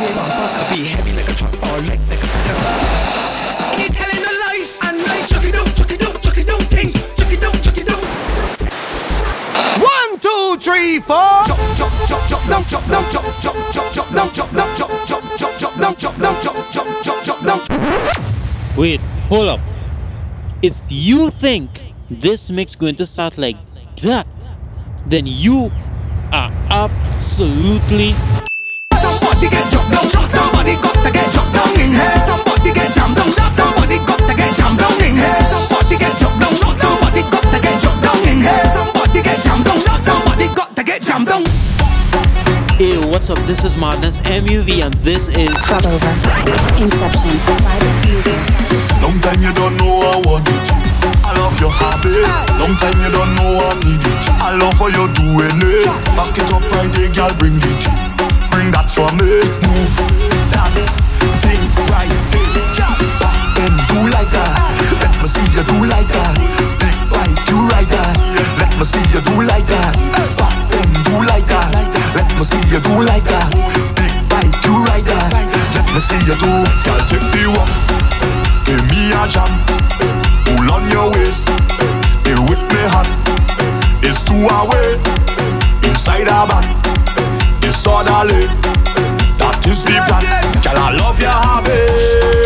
way bumper. Be heavy like a truck or light like a feather. Ain't telling no lies. And like chuck it down, chuck it down, chuck it down, things. Chuck it down, chuck it down. One, two, three, four. Chop, chop, chop, chop, down, chop, down, chop, chop, chop, chop, down, chop, down, chop, chop, chop, chop, down, chop, down, chop, chop, chop, chop, down. Wait, hold up. If you think this mix going to start like that, then you are absolutely got to get jammed down. Hey, what's up? This is Madness MUV and this is Crop over. Inception. Long time you don't know I want it. I love your habit. Long time you don't know I need it. I love how you doing it. Back it up right there, girl, bring it. Bring that for me. Move that thing right there. Back and do like that. Let me see you do like that. Big bite, you right that. Let me see you do like that. Back and do like that. Let me see you do like that. Big bite, you right that. Let me see you do. Girl, take the walk. Give me a jam. Pull on your waist. They whip me hot. It's two away. Inside a band. It's orderly. That is the plan. Girl, I love your habit.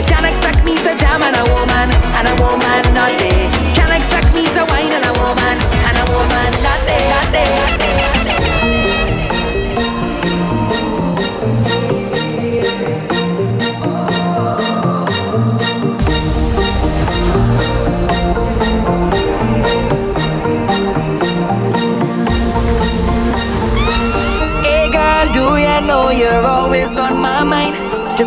You can't expect me to jam on a woman and a woman not there. Can't expect me to wine and a woman and a woman not there, not there,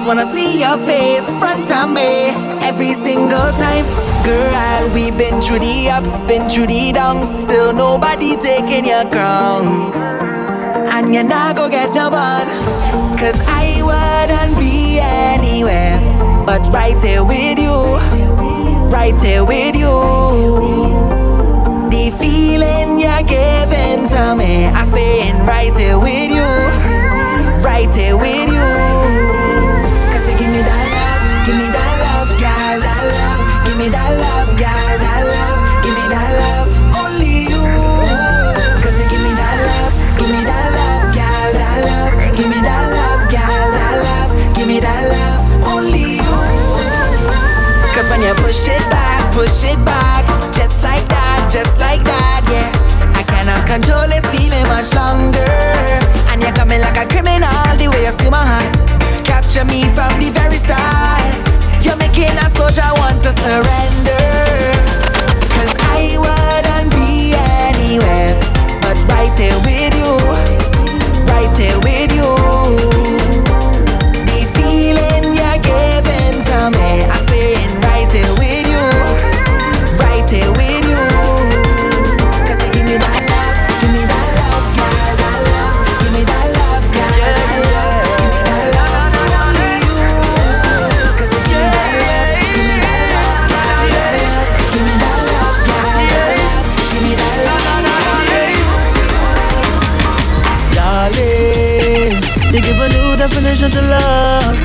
Just wanna see your face front of me every single time. Girl, we've been through the ups, been through the downs, still nobody taking your crown. And you're not gonna get no one. Cause I wouldn't be anywhere but right here with you. Right here with you. The feeling you're giving to me, I staying right here with you. Right here with you. You push it back, push it back, just like that, just like that, yeah. I cannot control this feeling much longer. And you're coming like a criminal, the way you steal my heart. Capture me from the very start. You're making a soldier want to surrender. Cause I wouldn't be anywhere but right here with you. Right here with you. Definition to love.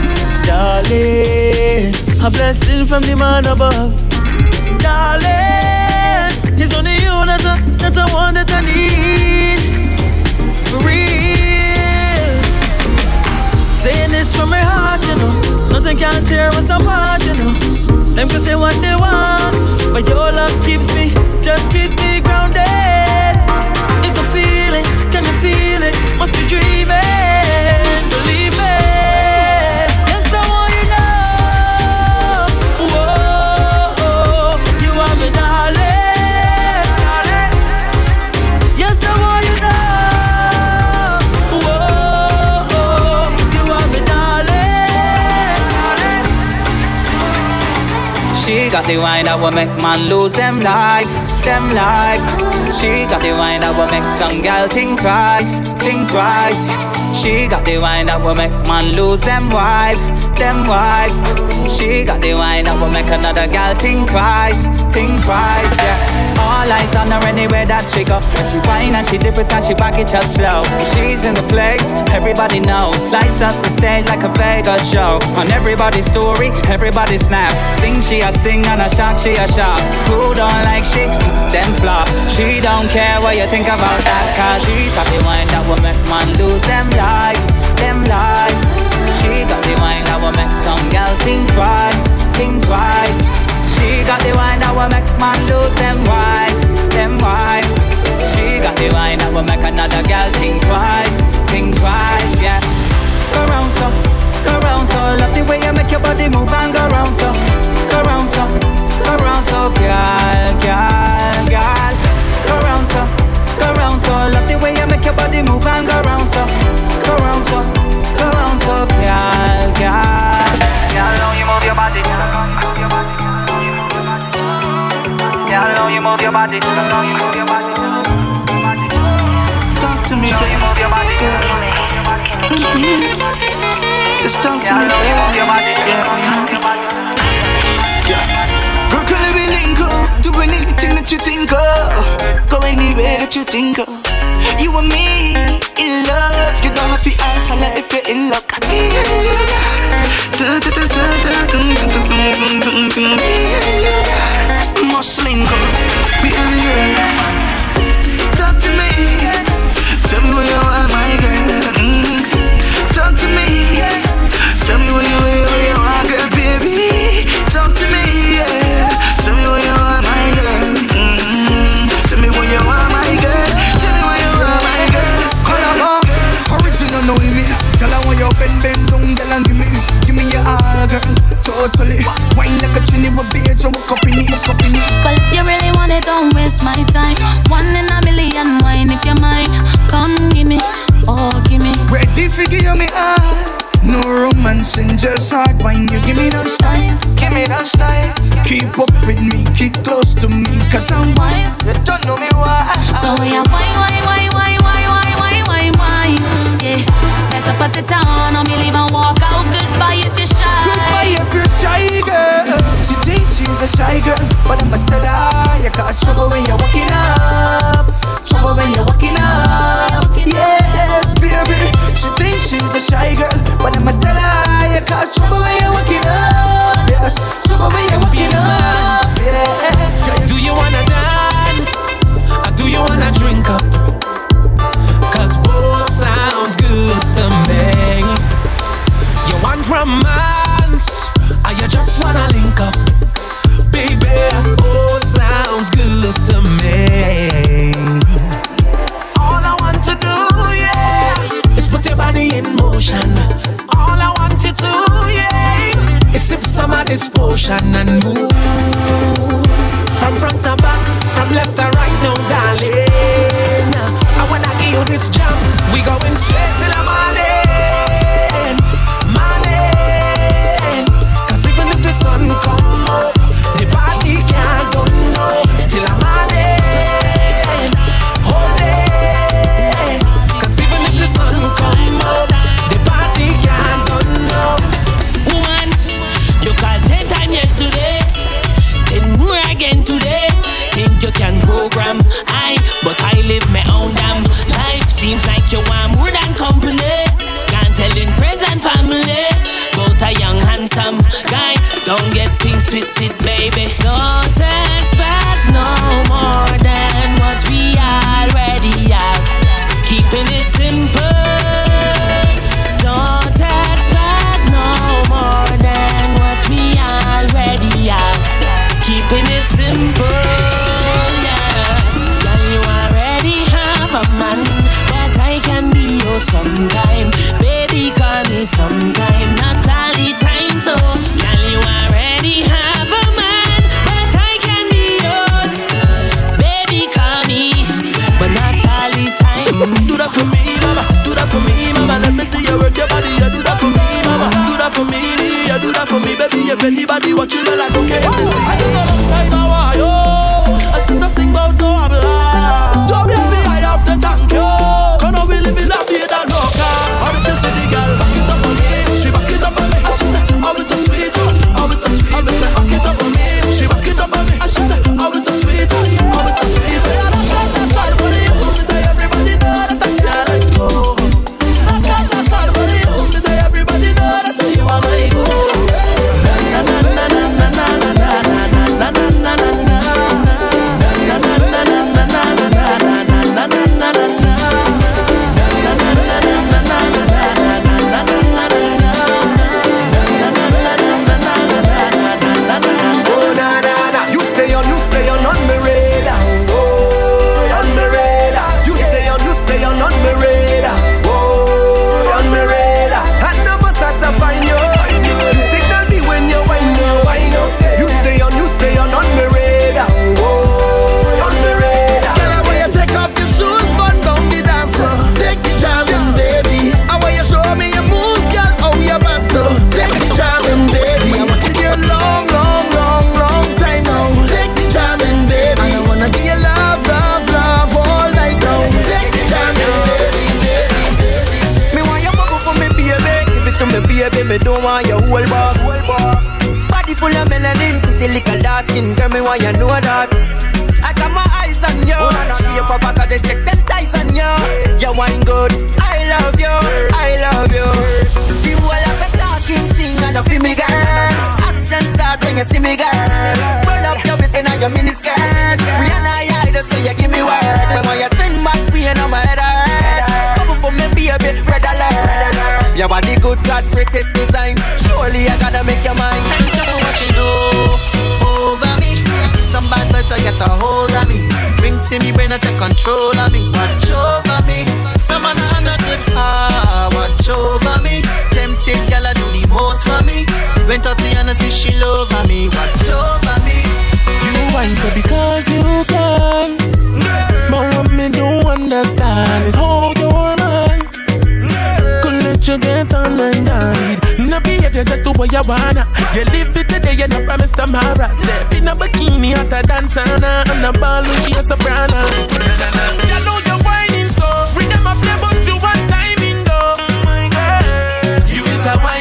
Darling, a blessing from the man above. Darling, it's only you that I, that I want that I need. For real. Saying this from my heart, you know. Nothing can tear us apart, you know. Them can say what they want, but your love keeps me, just keeps me She got the wine that will make man lose them life, them life. She got the wine that will make some gal think twice, think twice. She got the wine that will make man lose them wife, them wife. She got the wine that will make another gal think twice, think twice. Yeah. All eyes on her anywhere that she go. When she whine and she dip it and she back it up slow. She's in the place, everybody knows. Lights up the stage like a Vegas show. On everybody's story, everybody snap. Sting she a sting and a shock she a shock. Who don't like she? Them flop. She don't care what you think about that. Cause she got the wine that will make man lose them life, them life. She got the wine that will make some gal think twice, think twice. She got the wine that will make man lose them wife, them wife. She got the wine that will make another girl think twice, think twice, yeah. Go round so, go round so. Love the way you make your body move and go round so, go round so, go round so, girl, girl, girl. Go round so, go round so. Love the way you make your body move and go round so, around slow, you move your body. You move your body. Talk to me, baby. You move talk to me, baby. Do Doing anything that you think of Go anywhere that you think of You and me in love. You don't have to ask, holla if you're in luck. Muscle income, we everywhere totally. Wine like a trini with bitch and walk up in it, up in it. Well, if you really want it, don't waste my time. One in a million, wine if you're mine. Come give me, oh give me. Ready for give me all. No romancing, just hard wine. You give me that style, give me that style. Keep up with me, keep close to me, cause I'm wine. You don't know me why. So yeah, wine, wine, wine, wine, wine, wine, wine, wine, wine. Yeah, better put the town on me, leave and walk out. Goodbye if you're shy if you're shy girl. She thinks she's a shy girl. But I'm a star You got trouble when you're walking up. Trouble when you're walking up. Yes, baby. She thinks she's a shy girl. But I'm a star You got trouble when you're walking up. Yes, trouble when you're walking up. Yeah. Do you wanna dance? Or do you wanna drink up? Cause both sounds good to me. You want drama good, greatest design. Surely I gotta make your mind. Thank you for what you do over me. Some bad better get a hold of me. Bring see me brain and take control of me. Watch over me. Some man on a good heart. Watch over me. Tempted gal I do the most for me. Went out the and see she love me. Watch over me. You whine so because you can. But what me don't understand is how you're mine. Could let you get on and. No behavior just do what you wanna. You live it today, you no promise tomorrow. Step in a bikini, hotter than sauna. And a ball she a soprano. Know you're whining so. Rhythm a play, but you want timing though. My girl, you is a whining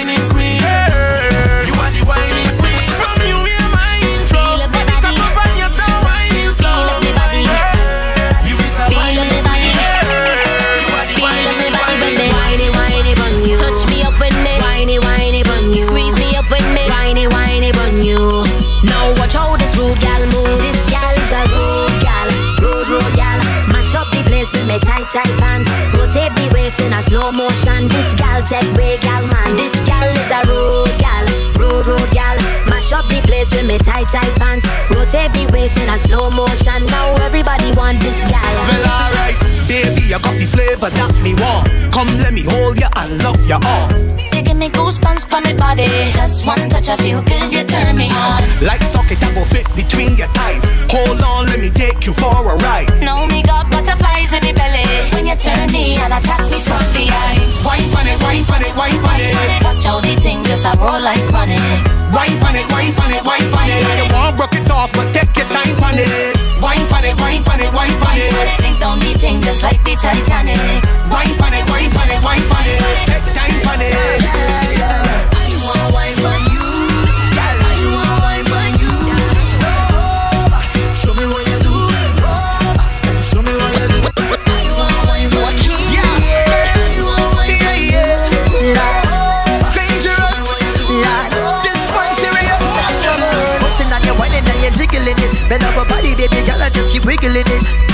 tight, pants. Rotate the waist in a slow motion. This gal take way, gal man. This gal is a rude gal. Rude, rude gal. Mash up the place with me tight, tight pants. Rotate the waist in a slow motion. Now everybody want this gal. Well, alright, baby, you got the flavor that me want. Come, let me hold you and love you off. Give me goosebumps for my body. Just one touch, I feel good. You turn me on. Like socket that will fit between your thighs. Hold on, let me take you for a ride. Know me got butterflies in me belly when you turn me and attack me from behind. Wine on it, wine on it, wine on it. Watch how the thing just a roll like running. Wine on it, wine on it, wine on it. You want broke it off, but take your time on it. Wine on it, wine on it, wine on it. Sink down the thing just like the Titanic. Wine on it, wine on it, wine on it. Take time on it. I want wine on just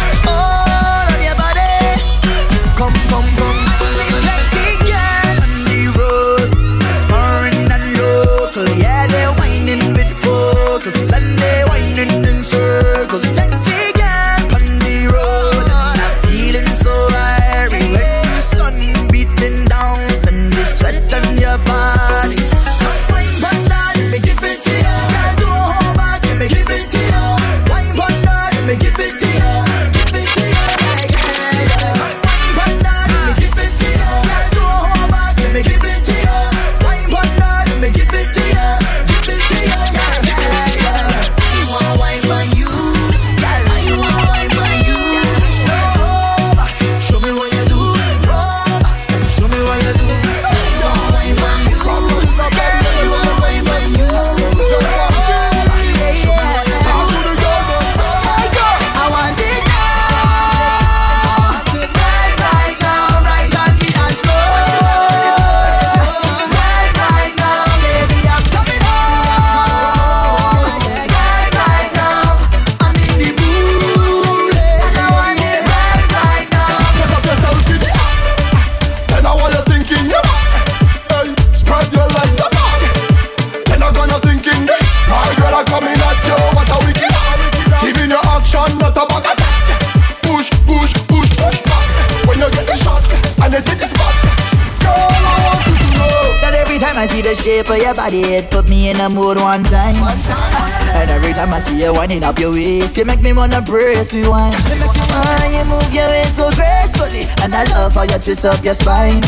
wanna brace rewind. Ah, you move your waist so gracefully, and I love how you twist up your spine.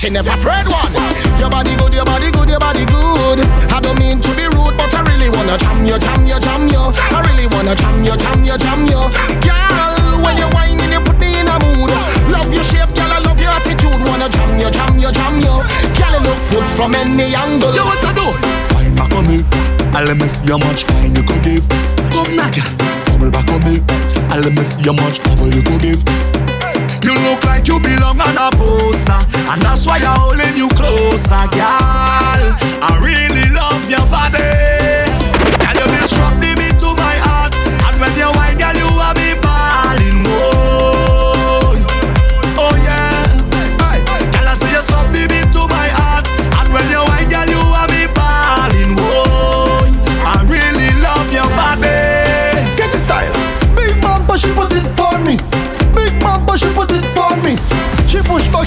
You never afraid one. Your body good, your body good, your body good. I don't mean to be rude, but I really wanna jam you, jam you, jam you. I really wanna jam you, jam you, jam you. Girl, when you whining, you put me in a mood. Love your shape, girl, I love your attitude. Wanna jam you, jam you, jam you. Girl, you look good from any angle. You what to do? Wine back on me. let me see how much wine you could give. Come now, girl. Bubble back on me. let me see how much bubble you could give. You look like you belong on a poster, and that's why I'm holding you closer, girl. I really love your body. Can you disrupt the beat to my heart? And when you're whine, girl,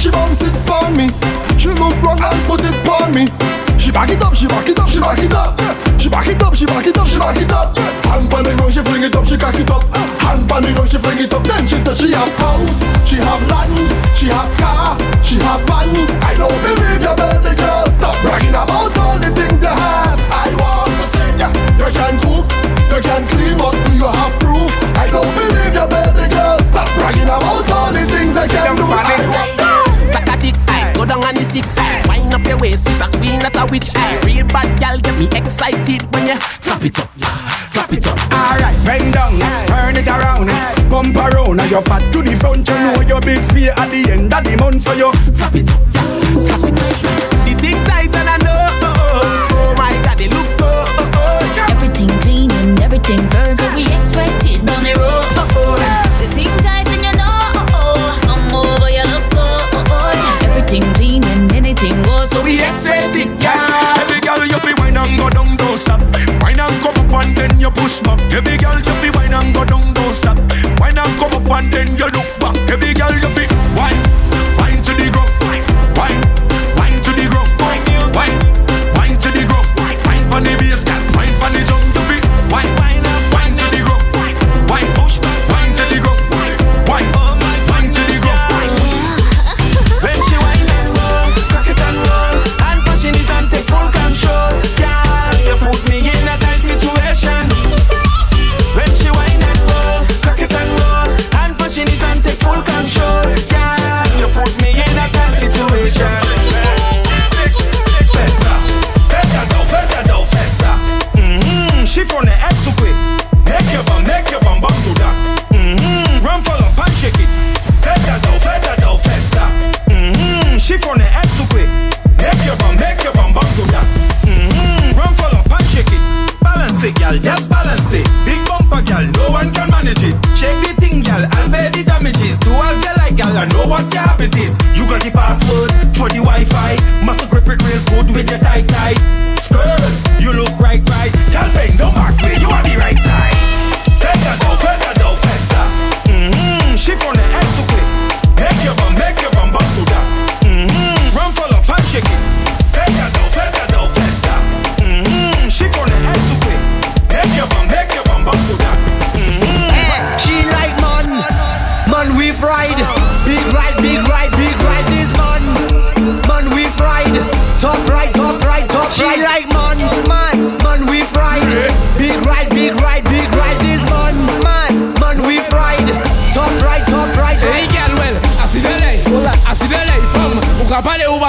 She bounce it pon me. She look wrong and put it pon me. She back it up, she back it up, she back it up. She back it up, she back it up, she back it up. Hand pon the ground, she fling it up, she cock it up. Hand pon the ground, she fling it up. Then she said she have house, she have land, she have car, she have van. I don't believe your baby girl. Stop bragging about all the things you have. I want to see ya. you can cook, you can clean, but do you have proof? I don't believe your baby girl. Stop bragging about all the things I can on the Wind up your waist, you's a queen, not a witch. Aye. Real bad gal, get me excited when you clap it up, clap it up. Alright, bend down, Aye. turn it around, Aye. bump around, and you're fat to the front. You know your bills pay at the end of the month, so you clap it up, clap it up. manage it. Shake the thing, girl, and pay the damages. Do as you like, girl, I know what your habit is. You got the password for the Wi-Fi. Must grip it real good with your tight tight. Skirt.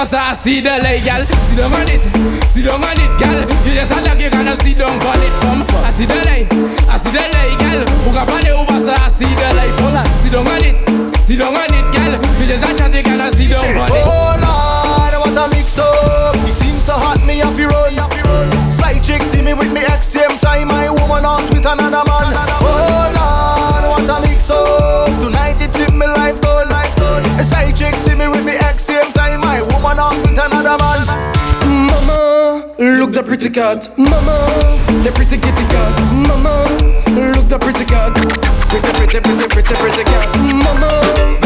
cause I see the lay, gal. Sit down on it, sit down on it, gal. You just act like you gonna sit down on it from. I see the lay, I see the lay, gal. Who got on it, who I see the lay from. Sit down on it, sit down on it, gal. You just act like you gonna sit down on it. Oh Lord, what a mix up. We seems so hot, me off to roll, have. Side chick see me with me ex, same time my woman out with another man. Another with another man. Mama, look the pretty cat. Mama, the pretty kitty cat. Mama, look the pretty cat. Pretty, pretty, pretty, pretty, pretty cat. Mama.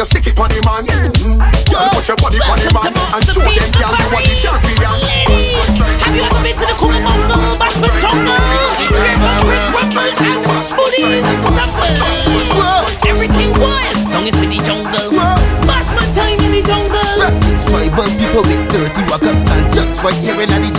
You stick it for the man. Mm. Girl, put your body for the man and show them, girl, you are the champion. Have you ever been to the Kumamongo, Bashment Jungle? Chris Rumble and Booties, Everything wild, down into the jungle. Bashment time in the jungle. Tribal people with dirty walk-ups and jumps right here in the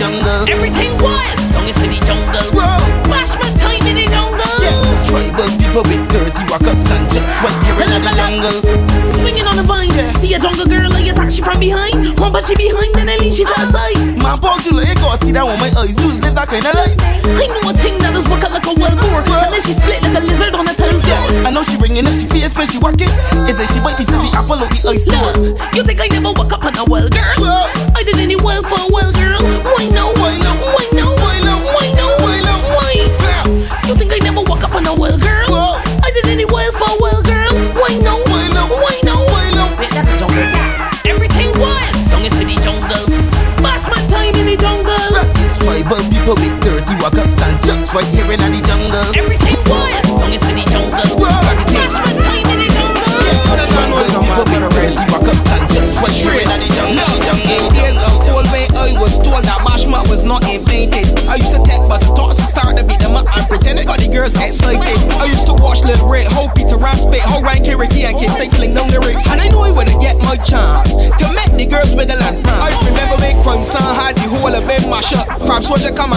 she walking. Is that she piece of the apple out the ice store? You think I never walk up on a wild girl? I did any wild for a wild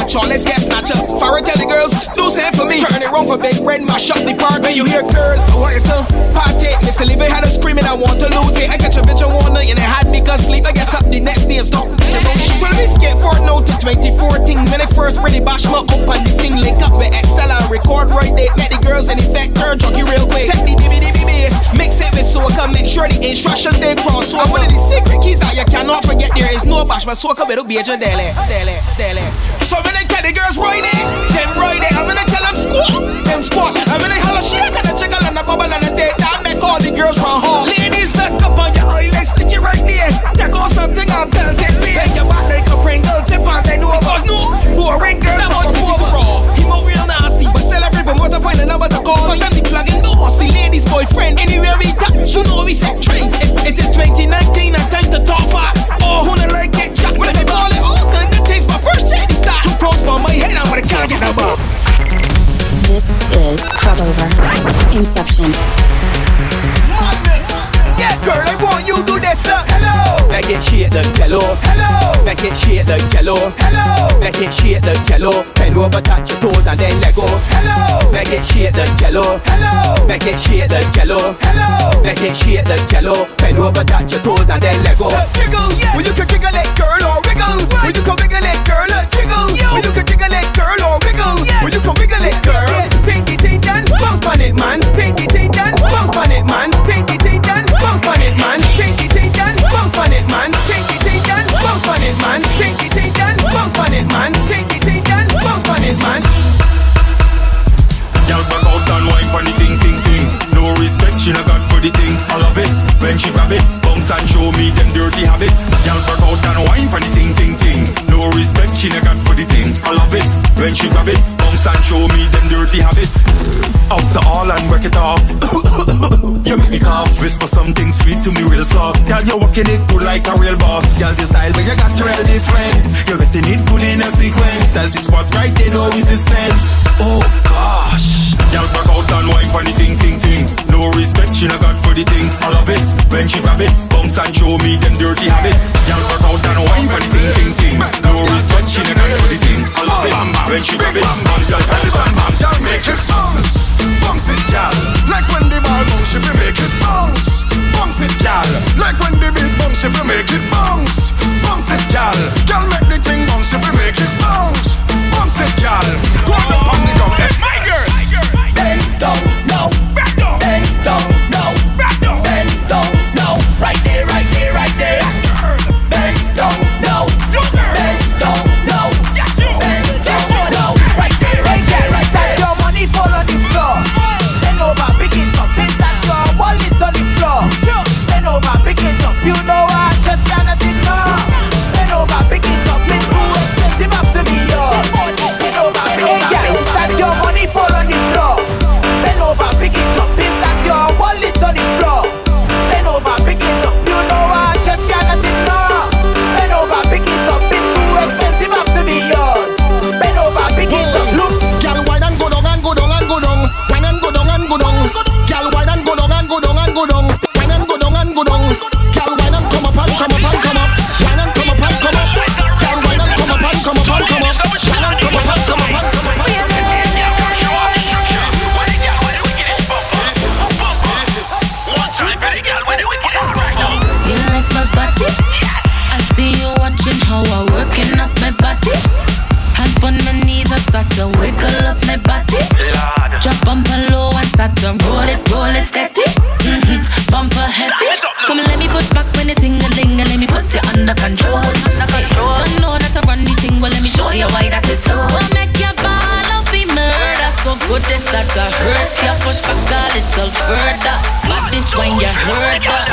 chop, let's get snatch a dele, dele, dele. So when I tell the girls right them right I'm gonna tell them squat, them squat. I'm gonna holler shake and a jiggle and a bubble and a date. That make all the girls run Inception. Madness. Yeah, girl, I want you to this. Look, hello. Make it shake like jello. Hello. Make it shake like jello. Hello. Make it shake like jello. Bend over, touch your toes and then let go. Hello. Make it shake like jello. Hello. Make it shake like jello. Hello. Make it shake like jello. Bend over, touch your toes and then let go. Jiggle, yeah. Well, you can jiggle it, girl, or wiggle. Well, you can wiggle it, girl, or jiggle. Well, you can jiggle it, girl, or wiggle. Well, you can wiggle it, girl. Tinky, ting, done, bounce on it, man. Bounce on it, man. Bounce on it, man. Bounce on it, man. Bounce on it, man. Bounce on it, man. Bounce on it, man. No respect, she not got for the thing. I love it when she grab it, bounce and show me them dirty habits. Y'all back out and wine for the thing, thing, thing. No respect, she not got for the thing. I love it when she grab it, bounce and show me them dirty habits. Out the all and work it off. you make me cough, whisper something sweet to me real soft. Girl, you're walking it good like a real boss. Girl, the style where you got your real different. You're getting it good in a sequence. That's the spot right there, no resistance. Oh gosh. Y'all back out and wine for the thing, thing, thing. No respect, she not got for the thing. I love it when she grab it, bounce and show me them dirty habits. Y'all back out and wine for the thing, thing, thing. No respect, she not got for the thing. I love it when she grab it, bounce and bounce and bounce. Y'all make it bounce, bounce it, y'all. Like when the ball bounce, if you make it bounce, bounce it, y'all. Like when the beat bounce, if you make it bounce, bounce it, y'all. Y'all make the thing bounce, if you make it bounce, bounce it. Hold up on the drum, let's dog. wine, yeah.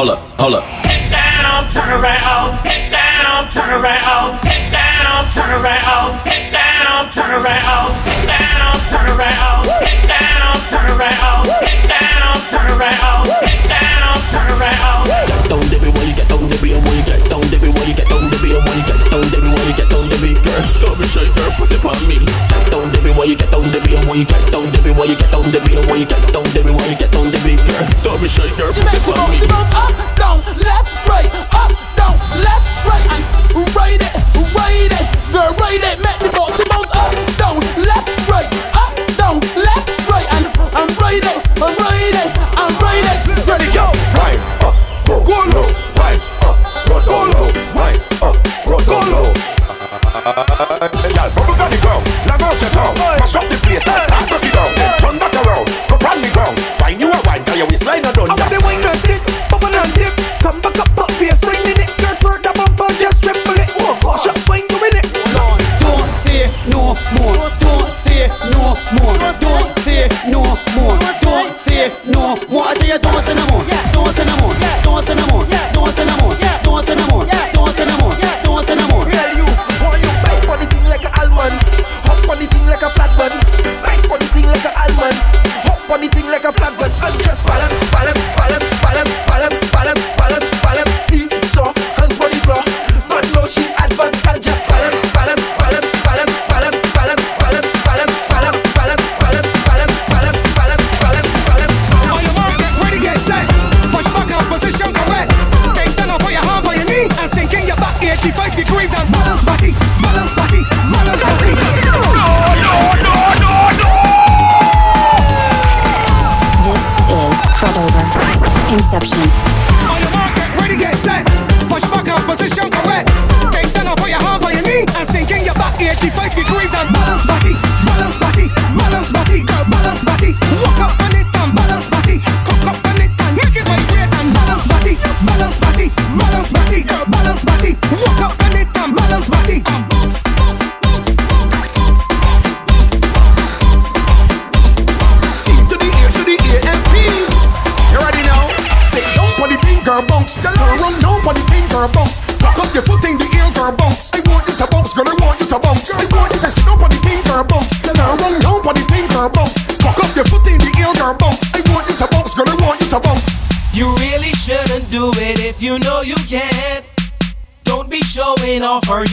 hold up, hold up. Hit down, turn around, Hit down, turn around, Hit down, turn around, Hit down, turn around, Hit down, turn around, Hit down, turn around, Hit down, turn around, Hit down, turn around. Don't Get down, everyone, you get down, everyone, you get down, everyone, you get down, everyone, you get down, everyone, you get down, every girl. Stop and shake her, put it on me. Why you get down, the beat? Why you get down, the beat? Why you get down, the beat? Why you get down, the beat? Why you get on the beat, girl? Don't be shy, girl. She makes you bounce, she bounce up, down, left, right, up, down, left, right, and ride it, ride it, girl, ride it. Make me bounce, she bounce up, down, left, right, up, down, left, right, and and ride it, and ride it, and ride it.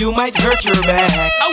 you might hurt your back.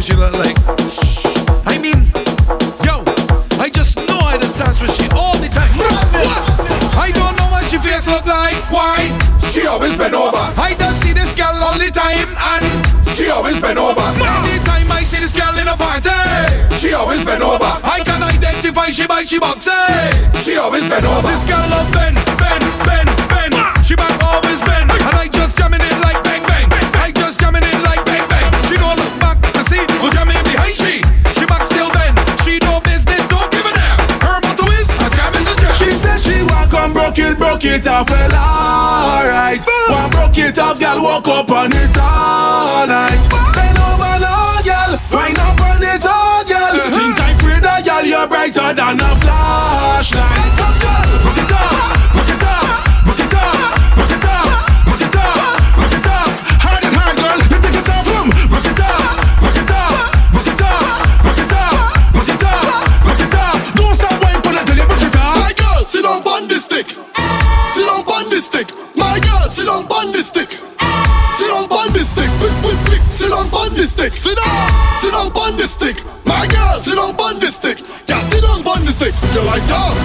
what she look like. I mean, yo, I just know I just dance with she all the time. What? I don't know what she face look like. Why? She always been over. I just see this girl all the time and she always been over. Anytime I see this girl in a party, she always been over. I can identify she by she boxes. She always been over. This girl love been off, well, alright. One broke it off, girl, walk up on it all night. Bend over now, girl, wind up on it all, girl. Uh-huh. Think I'm free, girl, you're brighter than a flashlight. stick. Sit down, sit down on this stick. My girl, sit down on this stick. Yeah, sit down on this stick. You like that?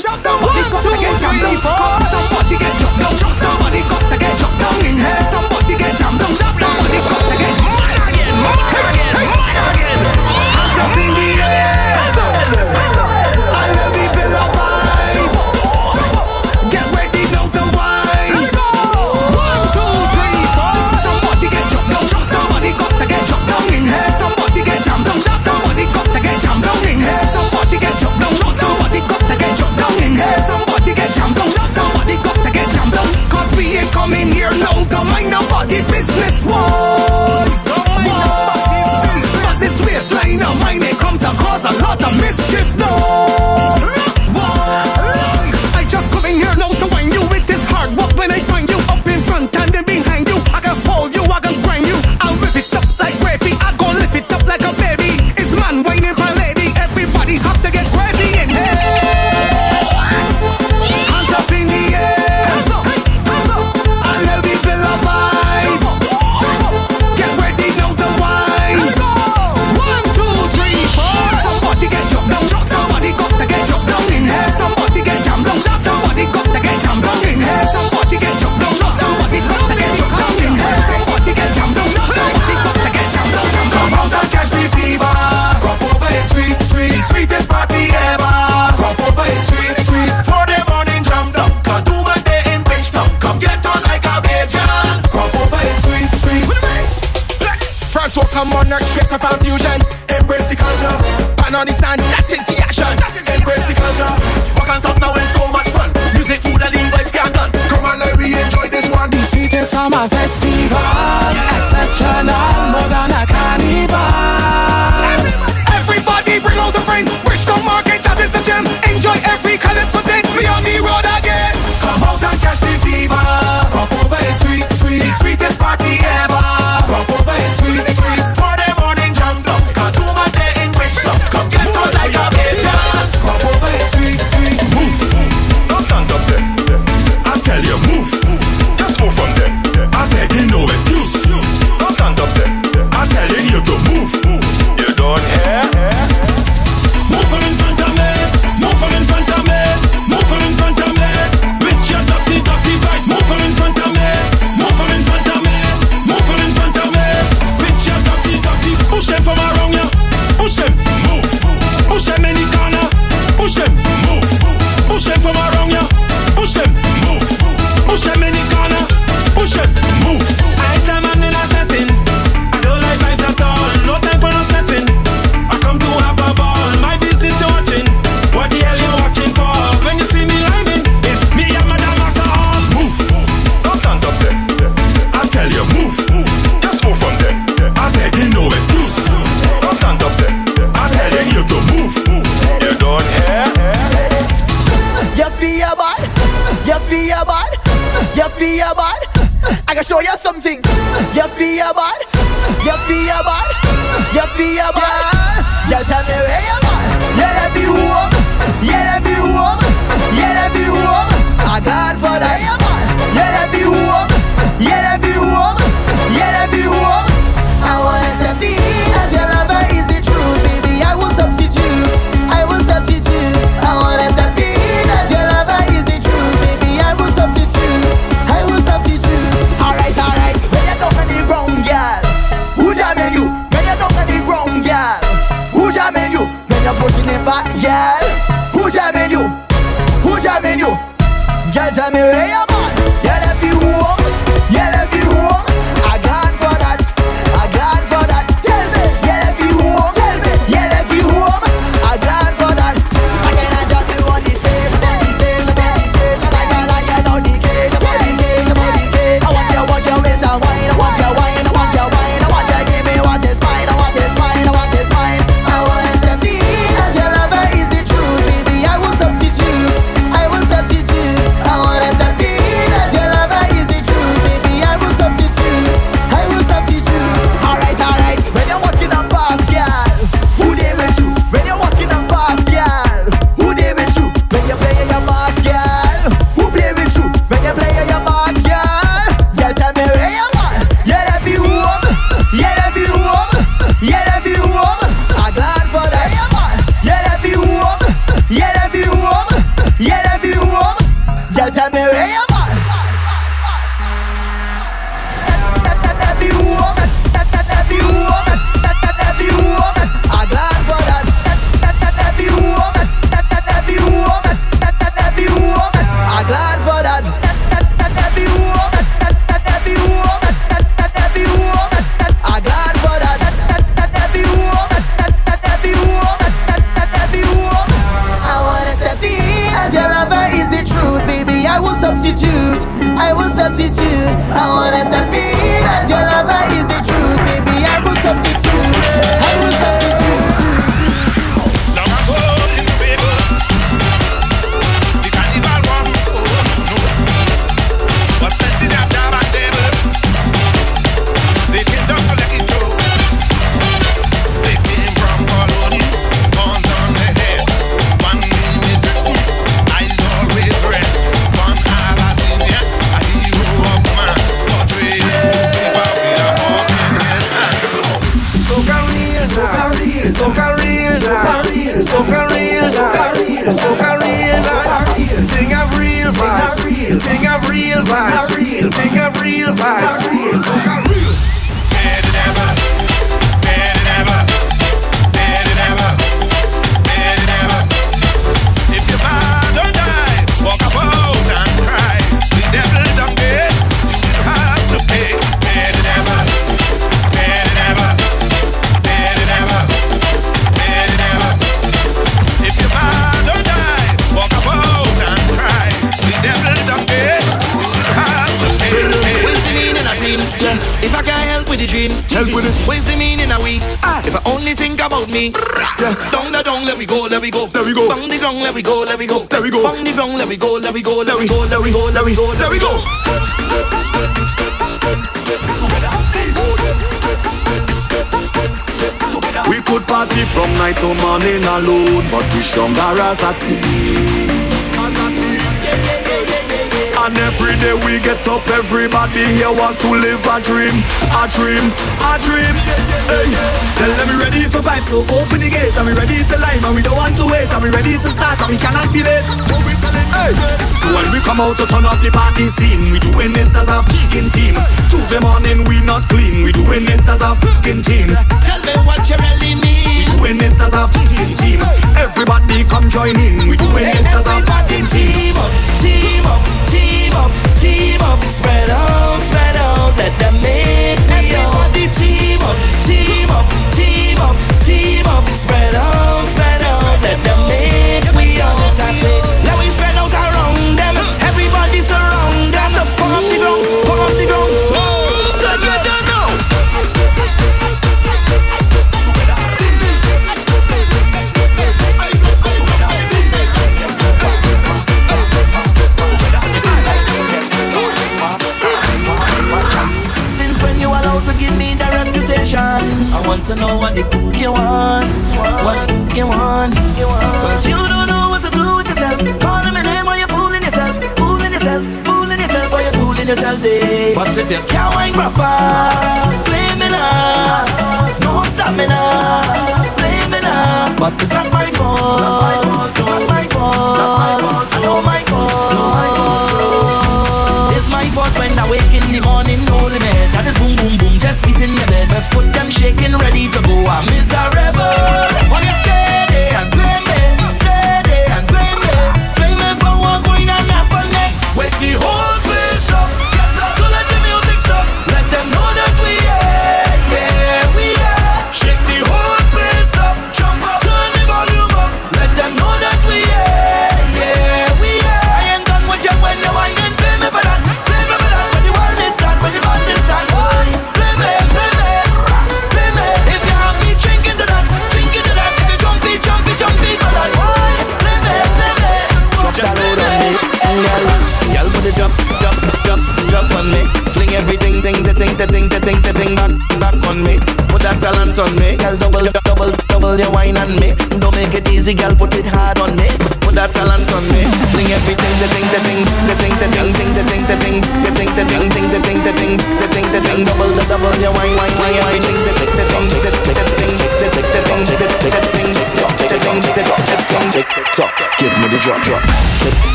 掌声！一个，再！running alone, but we stronger as a team. And every day we get up, everybody here want to live a dream, a dream, a dream. Hey. Tell them we ready for five, so open the gates. And we ready to live, and we don't want to wait. And we ready to start, and we cannot be late. So when we come out to turn up the party scene, we doing it as a vegan team. Tuesday morning we not clean, we doing it as a vegan team. Tell me what you really need doing it as a fucking team. Everybody come join in, we doing it as a fucking team. Team up, team up, team up, spread out, spread out, let them make me Everybody team up, team up, team up, team up, spread out, spread out, let them make me out. I say. want to know what the you want, what you want. Cause you don't know what to do with yourself. Calling my name while you're fooling yourself, fooling yourself, fooling yourself while you're fooling yourself. Day. But if you're cowing, wine proper, blame me now. No stamina, blame me now. But it's not my fault, not my fault. it's not my fault, not my fault. I know my fault. It's my fault when I wake in the morning, holy man. That is boom boom boom, just beating the bed, my foot shaking, ready to go. I'm Mr.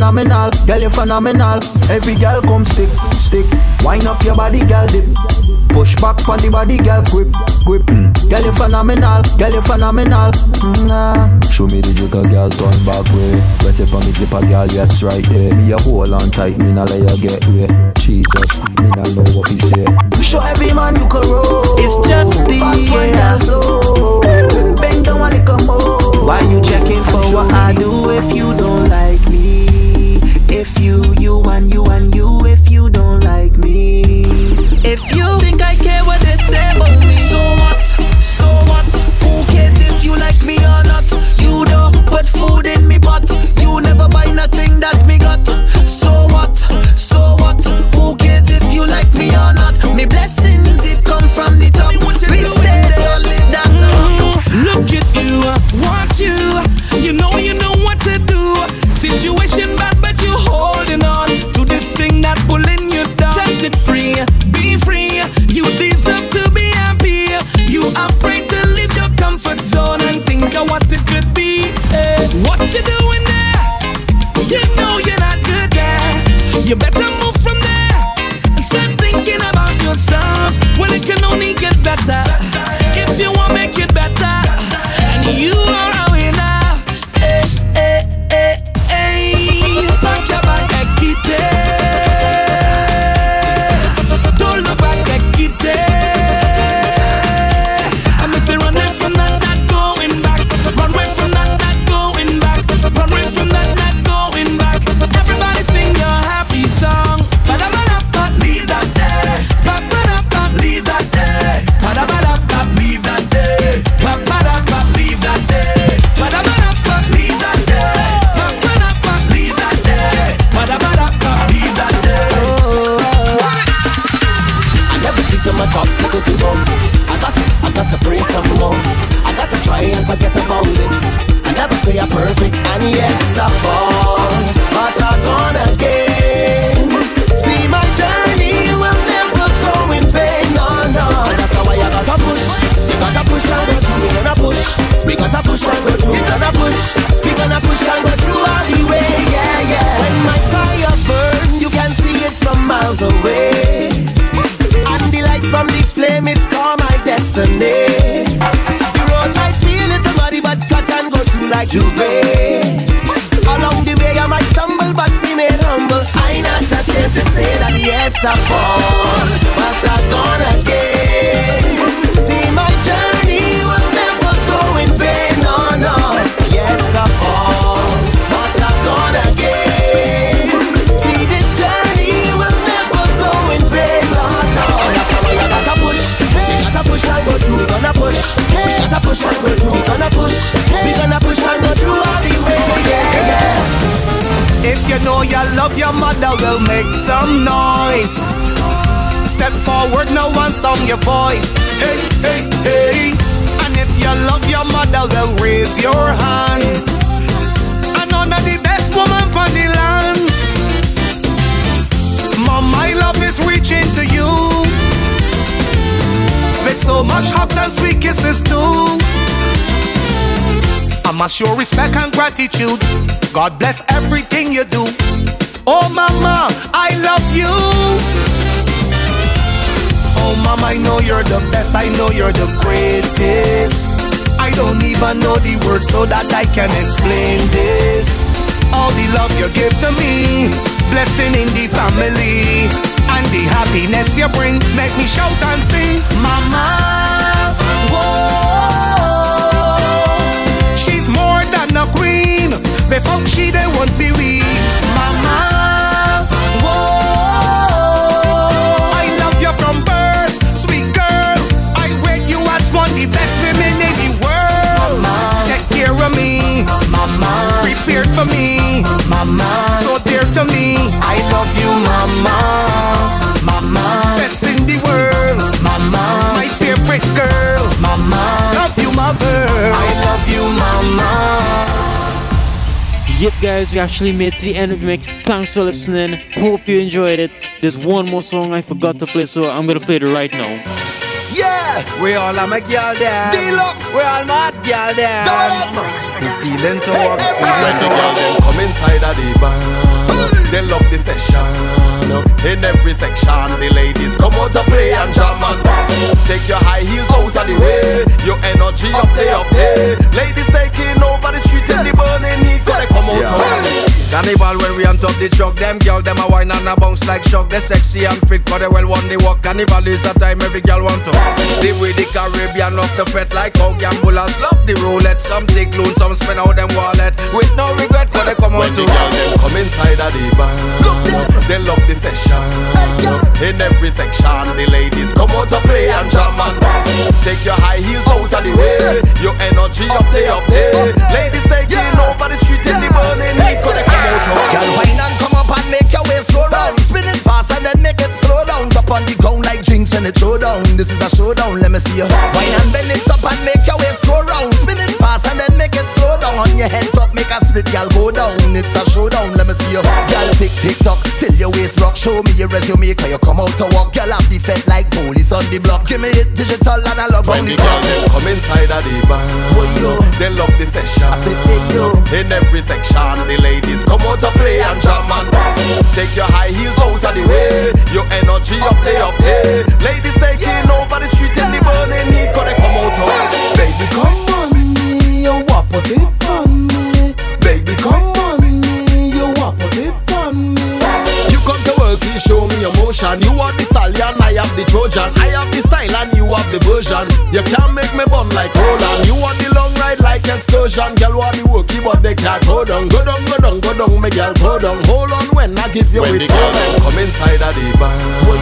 phenomenal, girl you phenomenal. Every girl come stick, stick. Wind up your body, girl dip. Push back on the body, girl grip, grip. Mm. Girl you phenomenal, girl you phenomenal. Mm, uh. Show me the jigger, girl turn back way. Wet it for me zipper, girl yes right there. Me a hold on tight, me not let you get way. Jesus, me not know what he say. Show every man you can roll. It's just the Fast one, girl, so. Bend down a little more. Why you checking for what I do if you don't like? gratitude. God bless everything you do. Oh, Mama, I love you. Oh, Mama, I know you're the best. I know you're the greatest. I don't even know the words so that I can explain this. All the love you give to me, blessing in the family, and the happiness you bring, make me shout and sing, Mama. Before she they won't be weak. Mama, whoa, I love you from birth, sweet girl. I rate you as one the best women in the world. Mama, Take care of me, mama. Prepared for me, mama. So dear to me, I love you, mama, mama. Best in the world, mama. My favorite girl, mama. Love you, mother. I love you, mama. Yep, guys, we actually made to the end of the mix. Thanks for listening. Hope you enjoyed it. There's one more song I forgot to play, so I'm gonna play it right now. Yeah! We all am my girl there. Deluxe! We all mad girl there. Double M! We feeling to walk, feeling to walk. Come inside of the band. They love the session. In every section, the ladies come out to play and jam and take your high heels out of the way. Your energy up there, up there. Ladies taking over the streets in the burning heat, so they come out to Carnival when we on top the truck, them girl them a wine and a bounce like shock. They sexy and fit, but they well want the walk. Carnival is a time every girl want to live with the Caribbean, love the fret like how gamblers love the roulette. Some take loan, some spend out them wallet with no regret, but they come When out the to girl them come inside the bar, they love the session. In every section, the ladies come out to play and jam and take your high heels out of the way. Your energy up there, up there. Ladies taking over the street in the burning heat, so they come out to Girl, wine and come up and make your waist go round. Spin it fast and then make it slow down. Up on the ground like drinks when it throw down. This is a showdown, let me see you. Wine and bend it up and make your waist go round. Spin it fast and then make it slow down. On your head top, make a split, girl, go down. It's a showdown, let me see you. Girl, tick tick tock till your waist rock. Show me your resume, cause you come out to walk. Girl, have the fed like police on the block. Give me it digital analog When the the girl them come inside of the bar, oh, yo. they love the session. In every section, the ladies come out to play and jam and take your high heels out of the way. Your energy up there, up there. Ladies taking over the street in the burning heat, cause they come out to baby come on me, you it on me. Baby come on come to work, you show me emotion. You are the stallion, I have the Trojan. I have the style and you have the version. You can't make me bun like Roland. You want the long ride like excursion. Girl want the worky, but they can't go down. Go down, go down, go down, me girl go down. Hold on when I give you When it the girl come inside of the bar.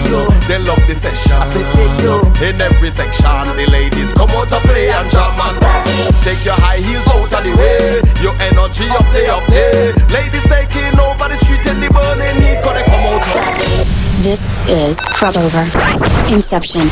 Oh, they love the session. I say, oh, hey, In every section, the ladies come out to play and jam and take your high heels out of the way. Your energy up there, up there. Ladies taking over the street in the burning heat, cause they come out to This is Crop Over. Inception.